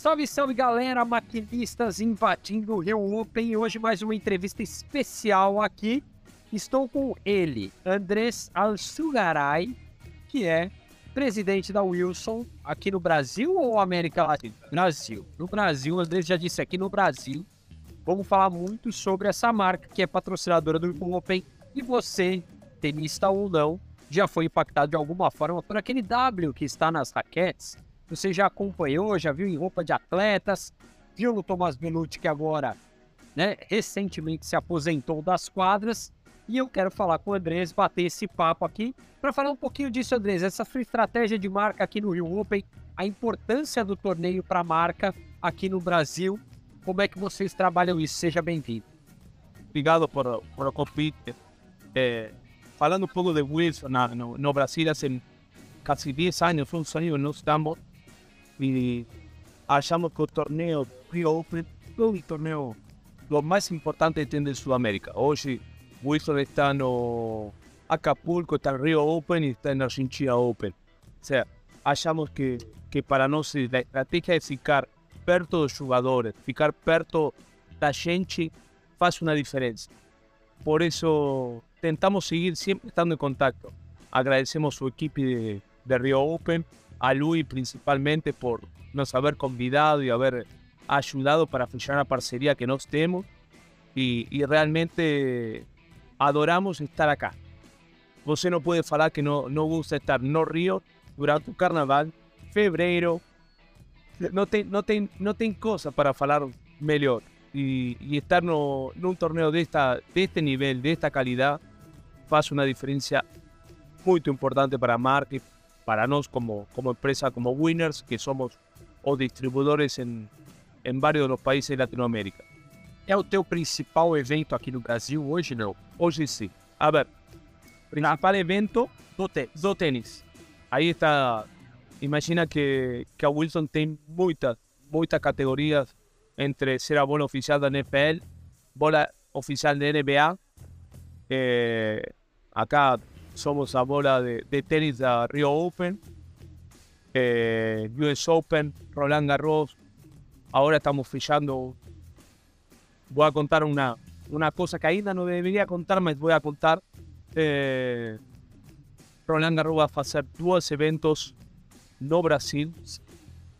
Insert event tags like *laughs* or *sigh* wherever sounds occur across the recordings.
Salve, salve galera, maquinistas invadindo o Rio Open. Hoje mais uma entrevista especial aqui. Estou com ele, Andrés Alsugaray, que é presidente da Wilson aqui no Brasil ou América Latina? Brasil. No Brasil, o Andrés já disse aqui no Brasil. Vamos falar muito sobre essa marca que é patrocinadora do Rio Open. E você, tenista ou não, já foi impactado de alguma forma por aquele W que está nas raquetes você já acompanhou, já viu em roupa de atletas, viu no Thomas Belucci que agora, né, recentemente se aposentou das quadras. E eu quero falar com o Andrés, bater esse papo aqui, para falar um pouquinho disso, Andrés, essa sua estratégia de marca aqui no Rio Open, a importância do torneio para a marca aqui no Brasil, como é que vocês trabalham isso? Seja bem-vindo. Obrigado por, por o convite. É, falando um pouco de Wilson no, no Brasil, há quase 10 anos, 11 anos, nós estamos y achamos que el torneo Rio Open es el torneo lo más importante tiene Sudamérica. Hoy Wilson está en Acapulco, está en Rio Open y está en Argentina Open. O sea, achamos que, que para nosotros la estrategia de ficar perto dos jugadores, ficar perto da gente, hace una diferencia. Por eso tentamos seguir siempre estando en contacto. Agradecemos a su equipo de, de Rio Open, a Luis principalmente por nos haber convidado y haber ayudado para fechar una parcería que nos tenemos y, y, realmente adoramos estar acá. Você no puede falar que no, no gusta estar. No Río durante o carnaval, febrero, no ten, no ten, no ten cosa para falar mejor. Y, y estar no, un torneo de, esta, de este nivel, de esta calidad, hace una diferencia muy importante para marca para nós como, como empresa, como Winners, que somos os distribuidores em, em vários dos países de Latinoamérica. É o teu principal evento aqui no Brasil hoje, não? Hoje sim. A ver, principal evento do, do tênis. Aí está, imagina que, que a Wilson tem muitas, muitas categorias entre ser a bola oficial da NFL, bola oficial da NBA, acá somos a bola de, tenis de Rio Open, eh, US Open, Roland Garros. Ahora estamos fichando. Voy a contar una, una cosa que ainda no debería contar, me voy a contar. Eh, Roland Garros va a hacer dos eventos no Brasil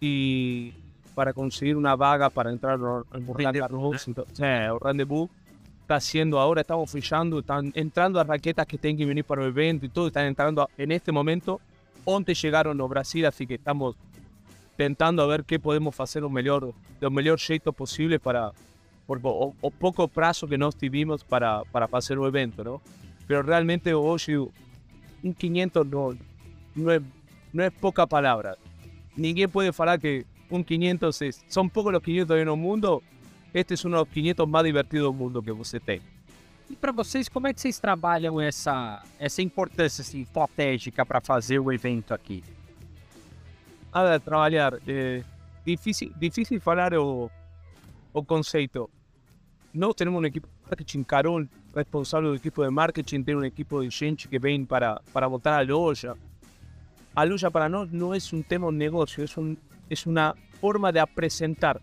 y para conseguir una vaga para entrar en Roland Garros, o rendezvous está haciendo ahora, estamos fichando, están entrando a raquetas que tienen que venir para el evento y todo, están entrando en este momento. Onde llegaron los Brasil, así que estamos tentando a ver qué podemos hacer lo mejor, lo mejor jeito posible para, por o, poco plazo que nos tuvimos para, para hacer el evento, ¿no? Pero realmente hoy un 500 no, no, es, no es poca palabra. Ninguém puede hablar que un 500 es, son pocos los 500 en el mundo, este é um dos 500 mais divertidos do mundo que você tem. E para vocês, como é que vocês trabalham essa, essa importância assim, estratégica para fazer o evento aqui? Ah, trabalhar. É, difícil, difícil falar o, o conceito. Nós temos um equipo de marketing, Carol, responsável do equipo de marketing, tem um equipo de gente que vem para, para montar a loja. A loja para nós não é um tema de negócio, é, um, é uma forma de apresentar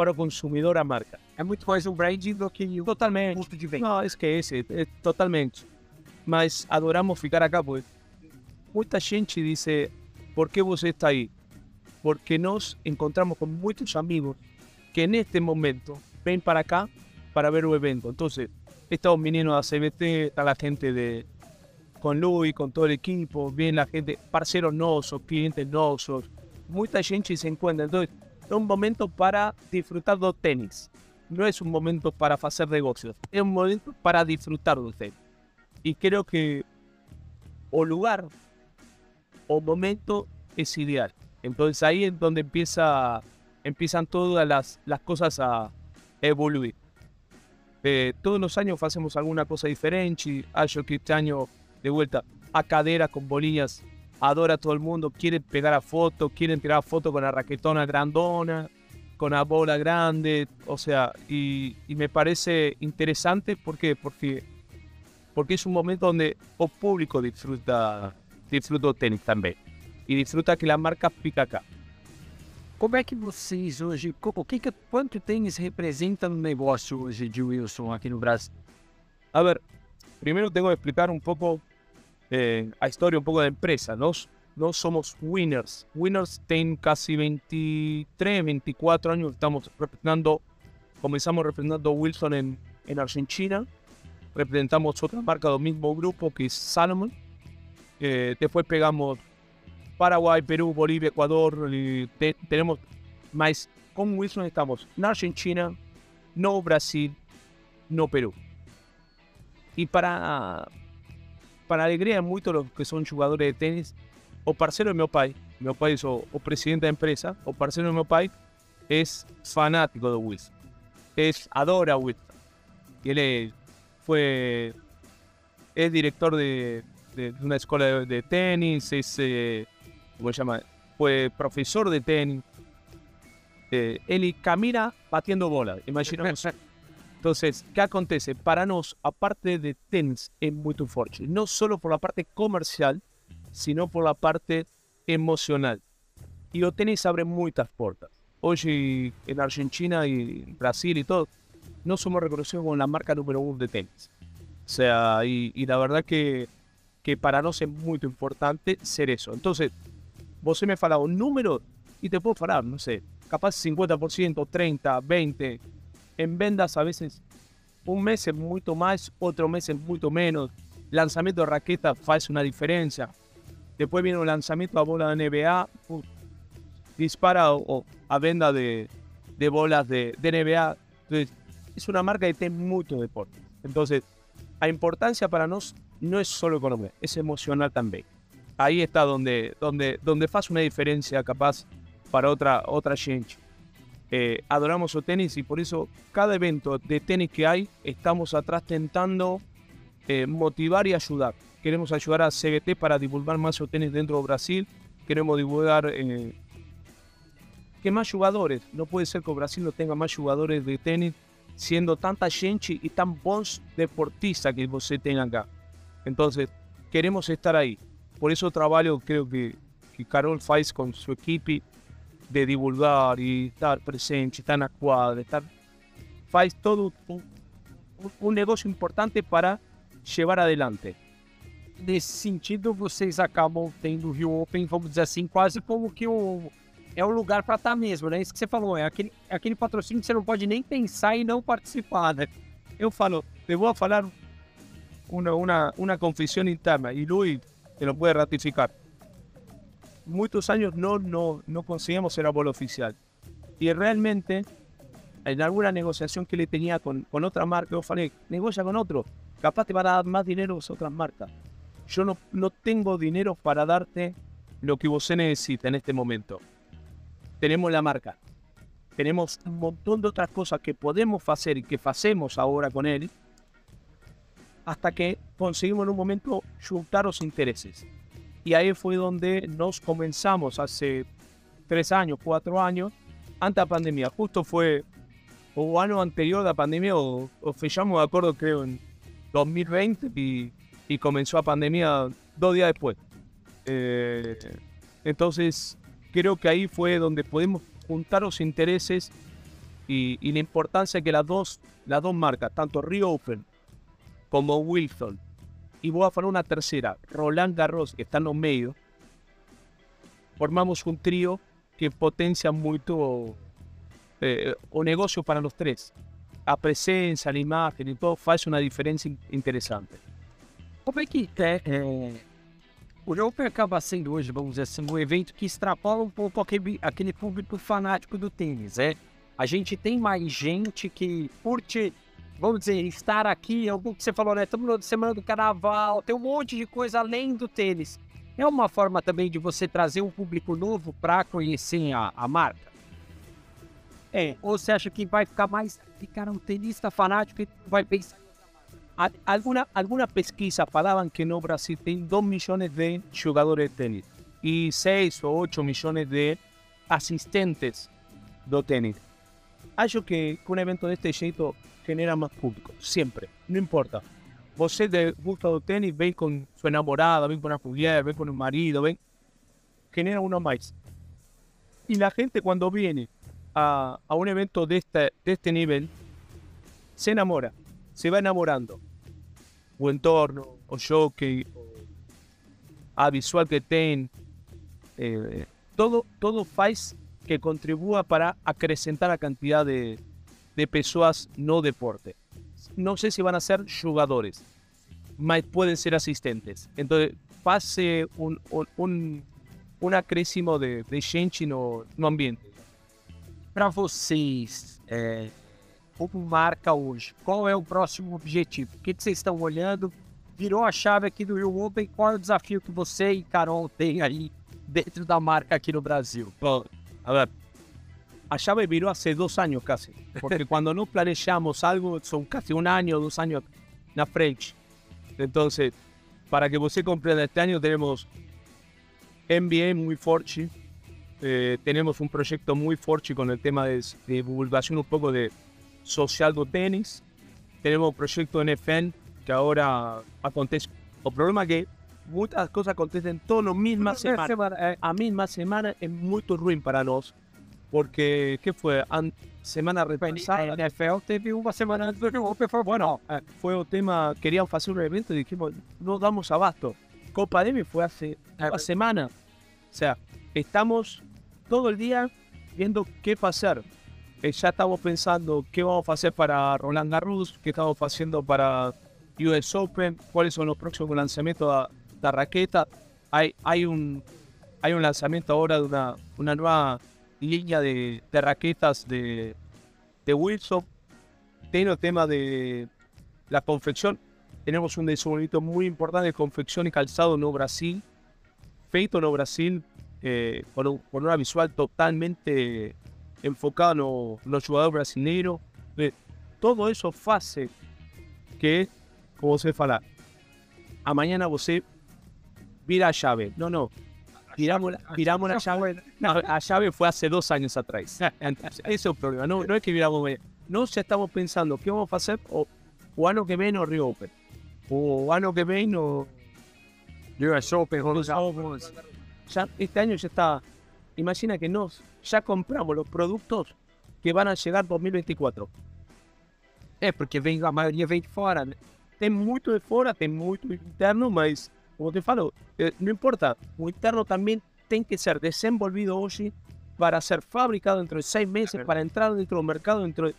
para o consumidor a marca. É muito mais um branding do que o totalmente. custo de venda. Não, esquece, é, totalmente. Mas adoramos ficar acá, pois muita gente diz, por que você está aí? Porque nós encontramos com muitos amigos que neste momento vêm para cá para ver o evento. Então, estão meninos da CBT, está a gente de com Luis, com todo o equipo, vem a gente, parceiros nossos, clientes nossos, muita gente se encontra. Então, es un momento para disfrutar del tenis. No es un momento para hacer negocios, es un momento para disfrutar del tenis. Y creo que o lugar o momento es ideal. Entonces ahí es donde empieza, empiezan todas las, las cosas a evoluir. Eh, todos los años hacemos alguna cosa diferente. Yo que este año de vuelta a cadera con bolillas adora a todo el mundo, quiere pegar a fotos, quieren tirar fotos con la raquetona grandona, con la bola grande, o sea, y, me parece interesante porque, porque, porque es un momento donde el público disfruta, disfruta tenis también y disfruta que la marca pica acá. Como é que vocês hoje, o que, que quanto tênis representa no negócio hoje de Wilson aqui no Brasil? A ver, primero tengo que explicar un poco eh, la historia, un poco de empresa. Nos, no somos winners. Winners tienen casi 23, 24 años. Estamos representando, comenzamos representando Wilson en, en Argentina. Representamos otra marca del mismo grupo que es Salomon. Eh, después pegamos Paraguay, Perú, Bolivia, Ecuador. tenemos más. Con Wilson estamos en Argentina, no Brasil, no Perú. Y para, para alegría de muchos los que son jugadores de tenis, o parceiro de meu pai, meu pai o, o presidente da empresa, o parceiro de meu pai é fanático do Wilson. Es, adora a Wilson. Y él es- fue, es director de, de una escuela de, de tenis, es, eh, ¿cómo se llama? Fue profesor de tenis. Eh, él camina batiendo bola, imaginamos. *laughs* Entonces, ¿qué acontece? Para nos, aparte de tenis, es muy fuerte. No solo por la parte comercial, sino por la parte emocional. Y el tenis abre muchas puertas. Hoy en Argentina y Brasil y todo, no somos reconocidos como la marca número uno de tenis. O sea, y, y la verdad que, que para nos es muy importante ser eso. Entonces, vos me falado un número y te puedo falar, no sé, capaz 50%, 30, 20. En vendas a veces un mes es mucho más, otro mes es mucho menos. Lanzamiento de raqueta hace una diferencia. Después viene un lanzamiento a bola de NBA, uf, dispara o, o a venda de, de bolas de, de NBA. Entonces, es una marca que tiene mucho deporte. Entonces, la importancia para nos no es solo económica, es emocional también. Ahí está donde, donde, donde hace una diferencia capaz para otra, otra gente. Eh, adoramos el tenis y por eso cada evento de tenis que hay estamos atrás tentando eh, motivar y ayudar. Queremos ayudar a CBT para divulgar más el tenis dentro de Brasil. Queremos divulgar eh, que más jugadores. No puede ser que Brasil no tenga más jugadores de tenis siendo tanta gente y tan bons deportistas que você tem acá. Entonces, queremos estar ahí. Por eso trabajo creo que, que Carol faz con su equipo de divulgar y estar presente, estar en la cuadra, estar, faz todo un negocio importante para llevar adelante. Nesse sentido, vocês acabam tendo o Rio Open, vamos dizer assim, quase como que o, é um lugar para estar mesmo, né? Isso que você falou, é aquele, aquele patrocínio que você não pode nem pensar e não participar, né? Eu falo, voy a falar una, una, una confesión interna y Luis te lo puede ratificar. Muchos años no, no, no conseguimos ser abuelo oficial. Y realmente, en alguna negociación que le tenía con, con otra marca, yo falei, negocia con otro. Capaz te van a dar más dinero que otras marcas. Yo no, no tengo dinero para darte lo que vos necesita en este momento. Tenemos la marca. Tenemos un montón de otras cosas que podemos hacer y que hacemos ahora con él hasta que conseguimos en un momento juntar los intereses. Y ahí fue donde nos comenzamos hace tres años, cuatro años, antes de la pandemia. Justo fue o año anterior a la pandemia o, o fechamos de acuerdo creo en 2020 y, y comenzó la pandemia dos días después. Eh, entonces creo que ahí fue donde podemos juntar los intereses y, y la importancia que las dos, las dos marcas, tanto Rio Open como Wilson, y voy a falar una tercera, Roland Garros, que está en los medios, formamos un trío que potencia mucho eh, o negocio para los tres. A presencia, la imagen y todo hace una diferencia in- interesante. Como é que é, é, o Open acaba sendo hoje, vamos dizer assim, um evento que extrapola um pouco aquele, aquele público fanático do tênis, é? A gente tem mais gente que curte, vamos dizer, estar aqui, é o que você falou, né? Estamos na semana do carnaval, tem um monte de coisa além do tênis. É uma forma também de você trazer um público novo para conhecer a, a marca? É, Ou você acha que vai ficar mais, ficar um tenista fanático e vai pensar a- alguna, alguna pesquisa falaban que no Brasil tiene 2 millones de jugadores de tenis y 6 o 8 millones de asistentes do tenis. Acho que, que un evento de este jeito genera más público, siempre, no importa. Você de gusta do tenis, ven con su enamorada, ven con una mujer, ven con un marido, ven, genera uno más. y la gente cuando viene a, a un evento de este, de este nivel, se enamora, se va enamorando. O entorno, o jockey, o a visual que ten, eh, todo, todo faz que contribúa para acrecentar la cantidad de, de pessoas no deporte. No sé si van a ser jugadores, mas pueden ser asistentes. Entonces, pase un, un, un, un acréscimo de, de gente no, no ambiente. Para vocês, é, como marca hoje, qual é o próximo objetivo? O que, que vocês estão olhando? Virou a chave aqui do Rio Open, qual é o desafio que você e Carol têm aí dentro da marca aqui no Brasil? Bueno, a ver, a llave viró hace dos años casi, porque *laughs* cuando no planejamos algo son casi un año, dos años na frente. Entonces, para que você comprenda, este año tenemos NBA muy fuerte, eh, tenemos un proyecto muy fuerte con el tema de, de divulgación un poco de social do tenis, tenemos un proyecto NFL que ahora acontece. El problema es que muchas cosas acontecen todas las mismas semanas. Semana, é, a misma semana es muy ruim para nós, porque, ¿qué fue? An semana a retrasada, NFL teve uma semana antes bueno. eh, fue o tema, querían hacer un evento y dijimos, no damos abasto. Copa Demi fue hace una semana. O sea, estamos todo el día viendo qué hacer. Eh, ya estamos pensando qué vamos a hacer para Roland Garros, qué estamos haciendo para US Open, cuáles son los próximos lanzamientos de la raqueta. Hay, hay, un, hay un lanzamiento ahora de una, una nueva línea de, de raquetas de, de Wilson. Tiene el tema de la confección. Tenemos un desenvolvimiento muy importante de confección y calzado no Brasil. Feito no Brasil, eh, con, un- con una visual totalmente enfocada no, no jugador brasileiro. Eh, todo eso hace que, como você fala, amanhã você vira a llave. No, no. Tiramos, la- tiramos la llave. No, la llave fue hace dos años atrás. Entonces, ese es el problema. No, no es que viramos. No, ya estamos pensando qué vamos a hacer o, o ano que viene o Rio Open. O ano que viene o US Open, ya este año ya está. Imagina que nos ya compramos los productos que van a llegar 2024. É, porque vem, a maioria vem de fora, né? Tem muito de fora, tem muito interno, mas como te falo, eh, no importa. O interno también tem que ser desenvolvido hoje para ser fabricado dentro de seis meses, para entrar dentro del mercado dentro de.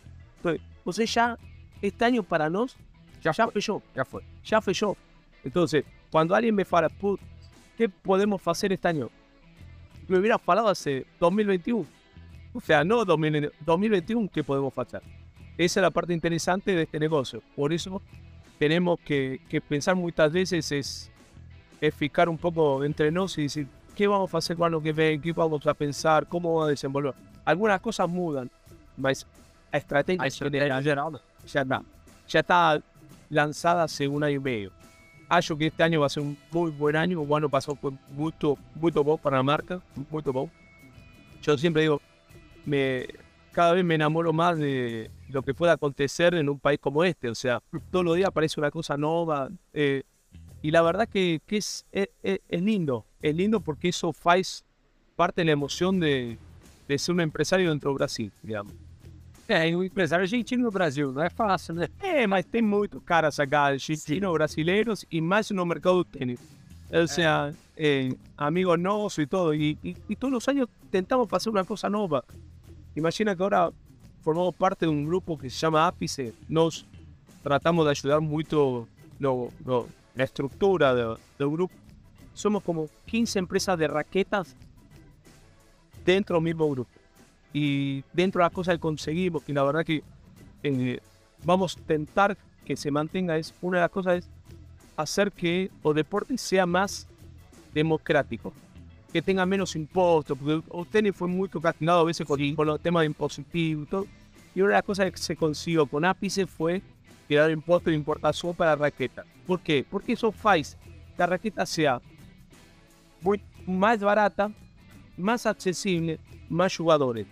Entonces, já, este año para nós, já, já fechou. Já foi. ya fechó. Entonces, cuando alguien me fala, "Put, ¿qué podemos hacer este año? Me hubiera falado hace 2021. O sea, no 2000 2021, ¿qué podemos hacer? Esa es la parte interesante de este negocio. Por eso tenemos que, que pensar muchas veces es, es fijar un poco entre nos y decir, ¿qué vamos a hacer cuando que ven? ¿Qué vamos a pensar? ¿Cómo vamos a desenvolver? Algunas cosas mudan, mas a estrategia, A estratégia geral, né? ya está. Ya está lanzada hace un año y medio. Acho que este año va a ser un muy buen año. O ano pasado fue muy, muy bom para la marca. Muy bom. Yo siempre digo, me, cada vez me enamoro más de lo que pueda acontecer en un país como este. O sea, todos los días aparece una cosa nueva. eh, y la verdad que, que es, es, es- es lindo. Es lindo porque eso faz parte de la emoción de, de ser un empresario dentro de Brasil, digamos. É, e o empresário argentino no Brasil, não é fácil, né? É, mas tem muito caras acá, argentinos, brasileiros e mais no mercado do tênis. O sea, eh, amigos nossos e todo. E, e, e todos os anos tentamos fazer uma coisa nova. Imagina que agora formamos parte de um grupo que se chama Ápice. Nós tratamos de ajudar muito no, no, na estrutura do, do grupo. Somos como 15 empresas de raquetas dentro del mismo grupo. Y dentro de las cosas que conseguimos, que la verdad que eh, vamos a intentar que se mantenga, es una de las cosas es hacer que el deporte sea más democrático, que tenga menos impuestos, porque el tenis fue muy castigado a veces con, con los temas de impositivos y todo. Y una de las cosas que se consiguió con Ápice fue tirar impuestos de importación para la raqueta. ¿Por qué? Porque eso faz que la raqueta sea muy, más barata, más accesible, más jugadores,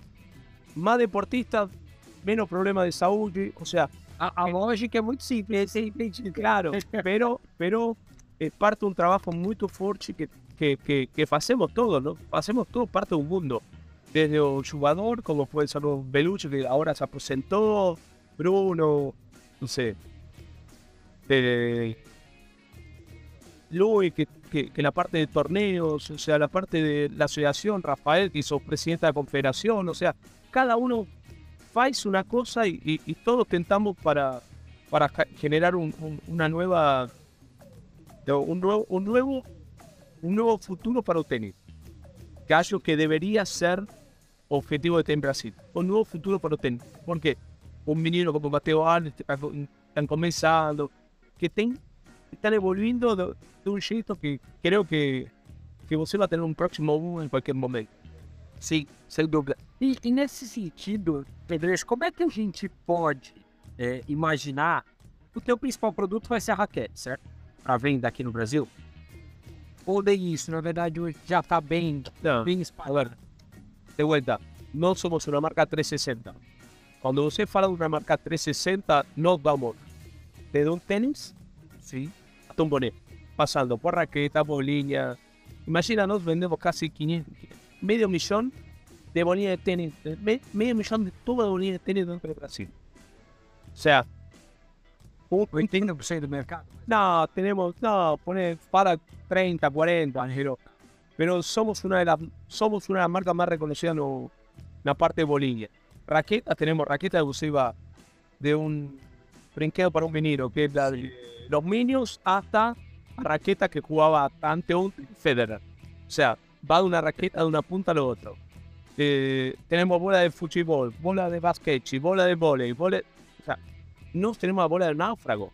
más deportistas, menos problemas de salud, o sea, A, a lógica é muito simples, é entendido. claro, *laughs* pero, pero es parte de un trabajo muy fuerte que, que, que, que hacemos todos, ¿no? Hacemos todo parte de un mundo. desde el jugador, como puede ser un Belucho, que ahora se aposentó, Bruno, no sé, Luis, que, que, la parte de torneos, o sea, la parte de la asociación, Rafael, que hizo presidenta de la confederación, o sea, cada uno hace una cosa y, todos tentamos para, para generar un- un- una nueva, un nuevo, un nuevo, un nuevo futuro para el tenis. Que que debería ser objetivo de tenis Brasil. Un nuevo futuro para el tenis. Porque un menino como Mateo Alves está co- están comenzando, que ten- están evolviendo de, de un jeito que creo que, que você vai ter um próximo boom em qualquer momento. Sim, sem dúvida. E, e nesse sentido, Pedreiro, como é que a gente pode é, imaginar o teu principal produto vai ser a raquete, certo? Para venda aqui no Brasil? Ou nem isso, na verdade, hoje já tá bem, Não, bem espalhado. ver, de vuelta, no somos una marca 360. Cuando usted fala de una marca 360, nos vamos desde un tenis Sim. hasta un boné, pasando por raqueta, bolilla. Imagina, nos vendemos casi 500, medio millón de bolillas de tenis, de- me- medio millón de todas las bolillas de tenis dentro de Brasil. O sea, un, 80% do mercado. no, tenemos, no, pone para 30, 40, pero, pero somos una de las somos una de las marcas más reconocidas en la parte de Bolivia. Raquetas, tenemos raquetas que usted va de un brinquedo para un vinilo, que es la de los Minions hasta raqueta que jugaba ante un Federer. O sea, va de una raqueta de una punta a la otra. Eh, tenemos bola de fútbol, bola de basquete, bola de volei, bola... O sea, nós tenemos a bola de náufrago.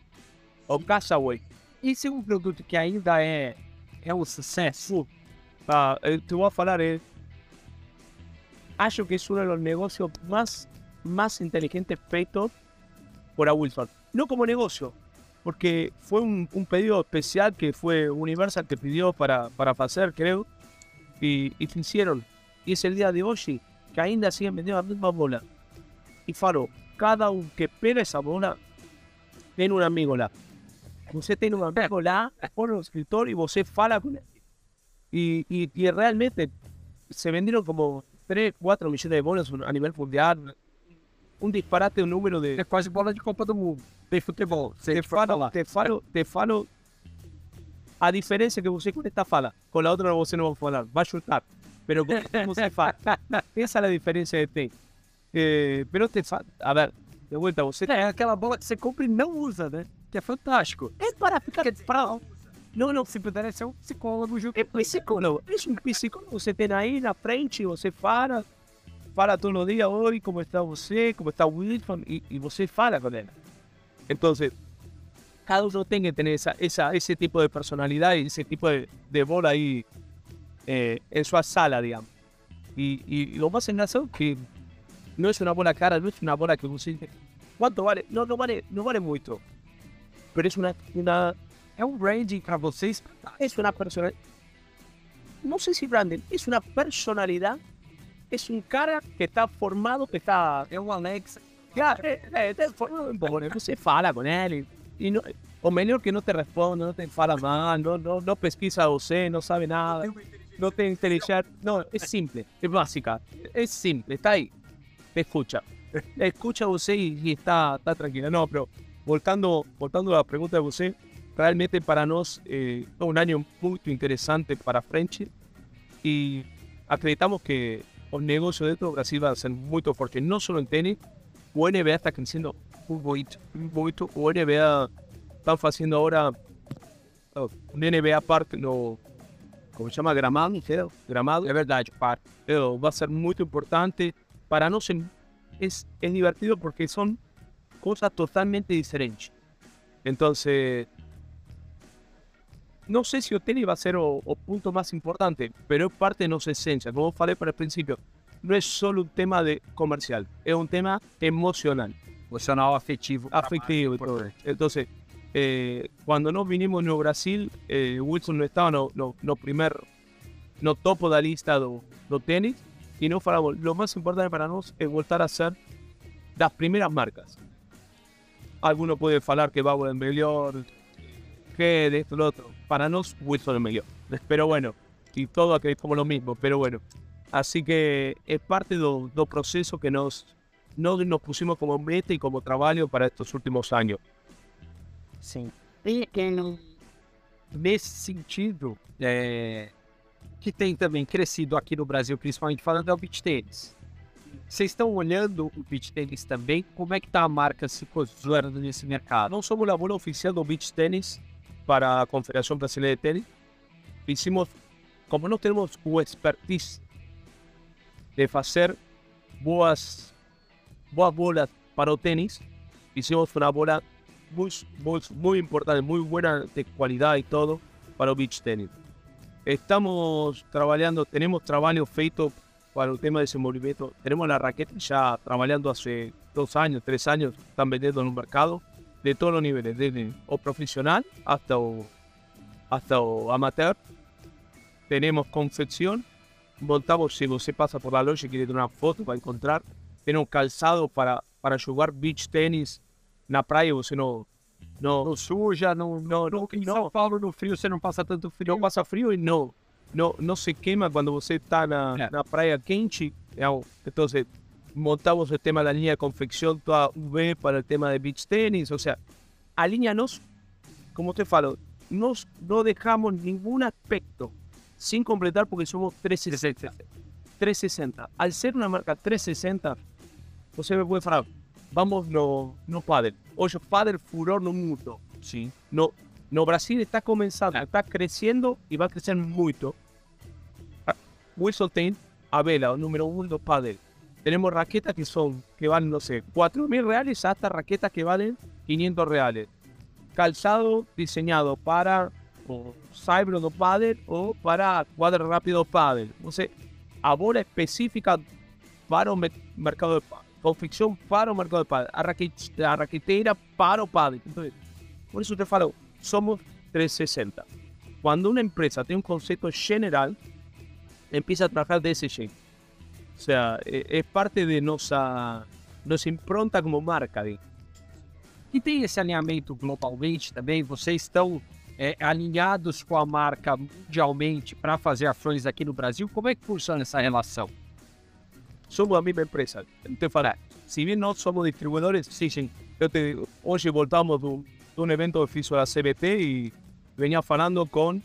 O Castaway. Esse é um produto que ainda é, é um sucesso. Ah, eh, te voy a falar, eh. Acho que es uno de los negocios más, más inteligentes feitos por a Wilson. No como negocio, porque fue un, un pedido especial que fue Universal que pidió para, para hacer, creo, y, y se hicieron. Y es el día de hoy que ainda siguen vendiendo la misma bola. Y falo, cada uno que pega esa bola tiene un amigo lá. Você tem um amigo lá, põe no escritório e você fala com ele. Y, y, y realmente se vendieron como 3, 4 millones de bolas a nivel mundial. Un disparate, un número de... É quase bola de Copa do Mundo. Tem futebol. Te Sem falo, falar. te falo, te falo. A diferencia que você con esta fala, con la otra você no va a falar, va a chutar. Pero con esta você fala. Esa es la diferencia de ti. Eh, pero te fa... A ver, de vuelta, você... É aquela bola que você compra e não usa, né? Que é fantástico. Es para ficar... Para... Não, não, se puder ser um psicólogo. É psicólogo. É um psicólogo. Você tem aí na frente, você fala, fala todos os dias, oi, como está você, como está o Wilson, e, e você fala com ele. Então, cada uno tem que ter essa, essa, esse tipo de personalidade, esse tipo de, de bola aí eh, em sua sala, digamos. E, e, lo más engraçado es que não é uma bola cara, não é uma bola que você... Quanto vale? Não, não vale, não vale muito. Pero é uma, uma É um branding pra vocês. es una personalidad. No sé si branding, es una personalidad. Es un cara que está formado, que está. É um Alex. Claro, eh, eh, está formado en Bogotá. Você fala con él. Y, y no, o melhor que no te responde, no te fala mal, no, no, no pesquisa você, no sabe nada, no te inteligencia. No, es simple, es básica. Es simple, está ahí. Te escucha. Escucha você y, y está, está tranquila. No, pero voltando, voltando a la pregunta de você, realmente para nós eh, é um ano muito interessante para frente e acreditamos que o negócio dentro do Brasil vai ser muito forte, não só em tênis, o NBA está crescendo muito, muito. O NBA estão fazendo agora oh, um NBA Park no, como se chama, Gramado, entendeu? Gramado, é verdade, Park. Eh, vai ser muito importante para nós. É, é divertido porque são coisas totalmente diferentes. Entonces, no sé si o tenis va a ser o, o punto más importante, pero es parte de nuestra esencia. Como falei para el principio, no es solo un tema de comercial, es un tema emocional, Emocional, afetivo. afectivo y todo. Entonces, eh, cuando nos vinimos no Brasil, eh, Wilson no estaba no, no, no no topo da lista do, do tenis, y no falamos, lo más importante para nosotros es voltar a ser las primeras marcas. Alguno puede falar que Bauer es mejor, que esto lo otro. Para nos, Wilson mejor. Pero bueno, y todo acreditamos lo mismo, pero bueno. Así que es parte do, do proceso que nos, nós nos pusimos como meta y como trabalho para estos últimos años. Sim. E, e nesse sentido, é, que tem também crescido aqui no Brasil, principalmente falando, é o beach tênis. Vocês estão olhando o beach tênis também? Como é que está a marca se posicionando nesse mercado? Não somos a bola oficial do beach tênis para a Confederação Brasileira de Tênis. Hicimos, como não temos o expertise de fazer boas, boas bolas para o tênis, hicimos uma bola muy, muy, muy importante, muy buena de calidad y todo para el beach tennis. Estamos trabajando, tenemos trabajo feito para el tema de desenvolvimiento. Tenemos la raqueta ya trabajando hace dos años, tres años, están vendiendo en un mercado de todos los niveles, desde o profesional hasta o, hasta o amateur. Tenemos confección, montamos, si usted pasa por la loja y quiere tener una foto para encontrar, tenemos calzado para, para jugar beach tennis na praia você não. Não, não suja, não, não, não, Em São Paulo, no frio, você não passa tanto frio. Não passa frio e não. Não, não se queima quando você está na, é. na praia quente. Então, montamos o tema da linha de confecção toda UV para o tema de beach tennis. Ou seja, a linha nós, como te falo, nós não deixamos nenhum aspecto sem completar porque somos 360. 360. Al ser uma marca 360, você me pode falar, vamos no, no pádel. Hoje, pádel furor no mundo. Sim. No, no Brasil está começando, está crescendo e vai crescer muito. Wilson tem a vela, o número do pádel. Tenemos raquetas que son, que valen, no sé, 4 mil reales hasta raquetas que valen 500 reales. Calzado diseñado para o cyber do pádel o para cuadro rápido. O sea, a bola específica para o mercado de pádel confección para o mercado de padre, a, raquete, a raqueteira para o padre. Entonces, por eso te falo, somos 360. Cuando una empresa tiene un concepto general, empieza a trabajar de ese jeito. O sea, es parte de nossa, nossa impronta como marca. E tem esse alinhamento globalmente também? Vocês estão é, alinhados com a marca mundialmente para fazer ações aqui no Brasil? Como é que funciona essa relação? somos la misma empresa. Te fará. Si bien no somos distribuidores, sí, sí. Yo te, hoy voltamos de un, evento de la CBT y venía falando con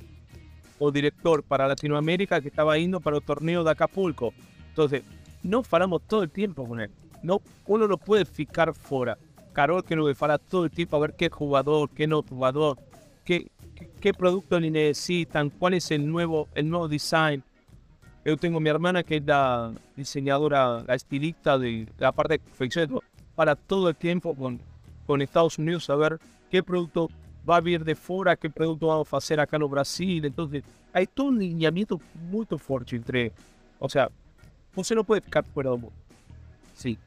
el director para Latinoamérica que estaba yendo para el torneo de Acapulco. Entonces, no falamos todo el tiempo con él. No, uno no puede ficar fuera. Carol que nos fala todo el tiempo a ver qué jugador, qué no jugador, qué, qué, qué producto necesitan, cuál es el nuevo, el nuevo design. Yo tengo mi hermana que es la diseñadora, la estilista de la parte de confección, para todo el tiempo con, con Estados Unidos a ver qué producto va a vir de fuera, qué producto vamos a hacer acá en Brasil. Entonces, hay todo un lineamiento muy fuerte entre. O sea, usted no puede ficar fuera del mundo. Sí.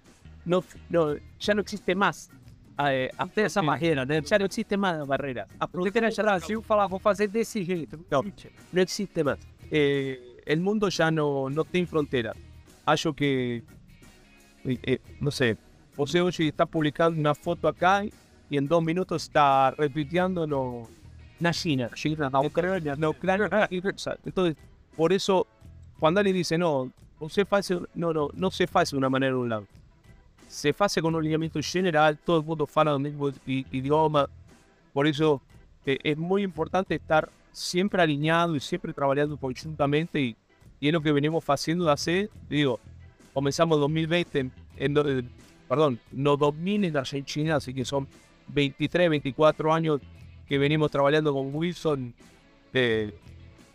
No, no, ya no existe más eh, até essa barreira, né? Já não existe mais barreira. A fronteira Brasil falar, vou fazer desse jeito. Não, não existe mais. Eh, el mundo ya no, no tiene frontera. Algo que, eh, eh, no sé, José hoy está publicando una foto acá y en dos minutos está repitiendo no, na China, China, na Ucrania, na Ucrania. *laughs* Entonces, por eso, cuando alguien dice, no, se hace, no, no, no se hace de una manera de un lado. Se hace con un lineamiento general, todo el mundo habla el mismo idioma. Por eso eh, es muy importante estar siempre alineado y siempre trabajando conjuntamente y, y es lo que venimos haciendo hace, digo, comenzamos 2020, en, perdón, no 2000 en Argentina, así que son 23, 24 años que venimos trabajando con Wilson, eh,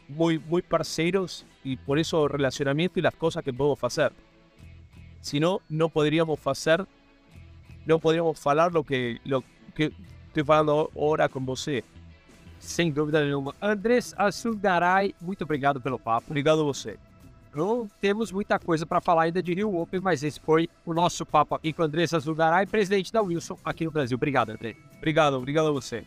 muy, muy parceros y por eso relacionamiento y las cosas que podemos hacer. Si no, no podríamos hacer, no podríamos hablar lo que, lo que estoy falando ahora con vos. Sem dúvida nenhuma. Andrés Assungaray, muito obrigado pelo papo. Obrigado a você. Não temos muita coisa para falar ainda de Rio Open, mas esse foi o nosso papo aqui com Andrés Assungaray, presidente da Wilson aqui no Brasil. Obrigado, André. Obrigado, obrigado a você.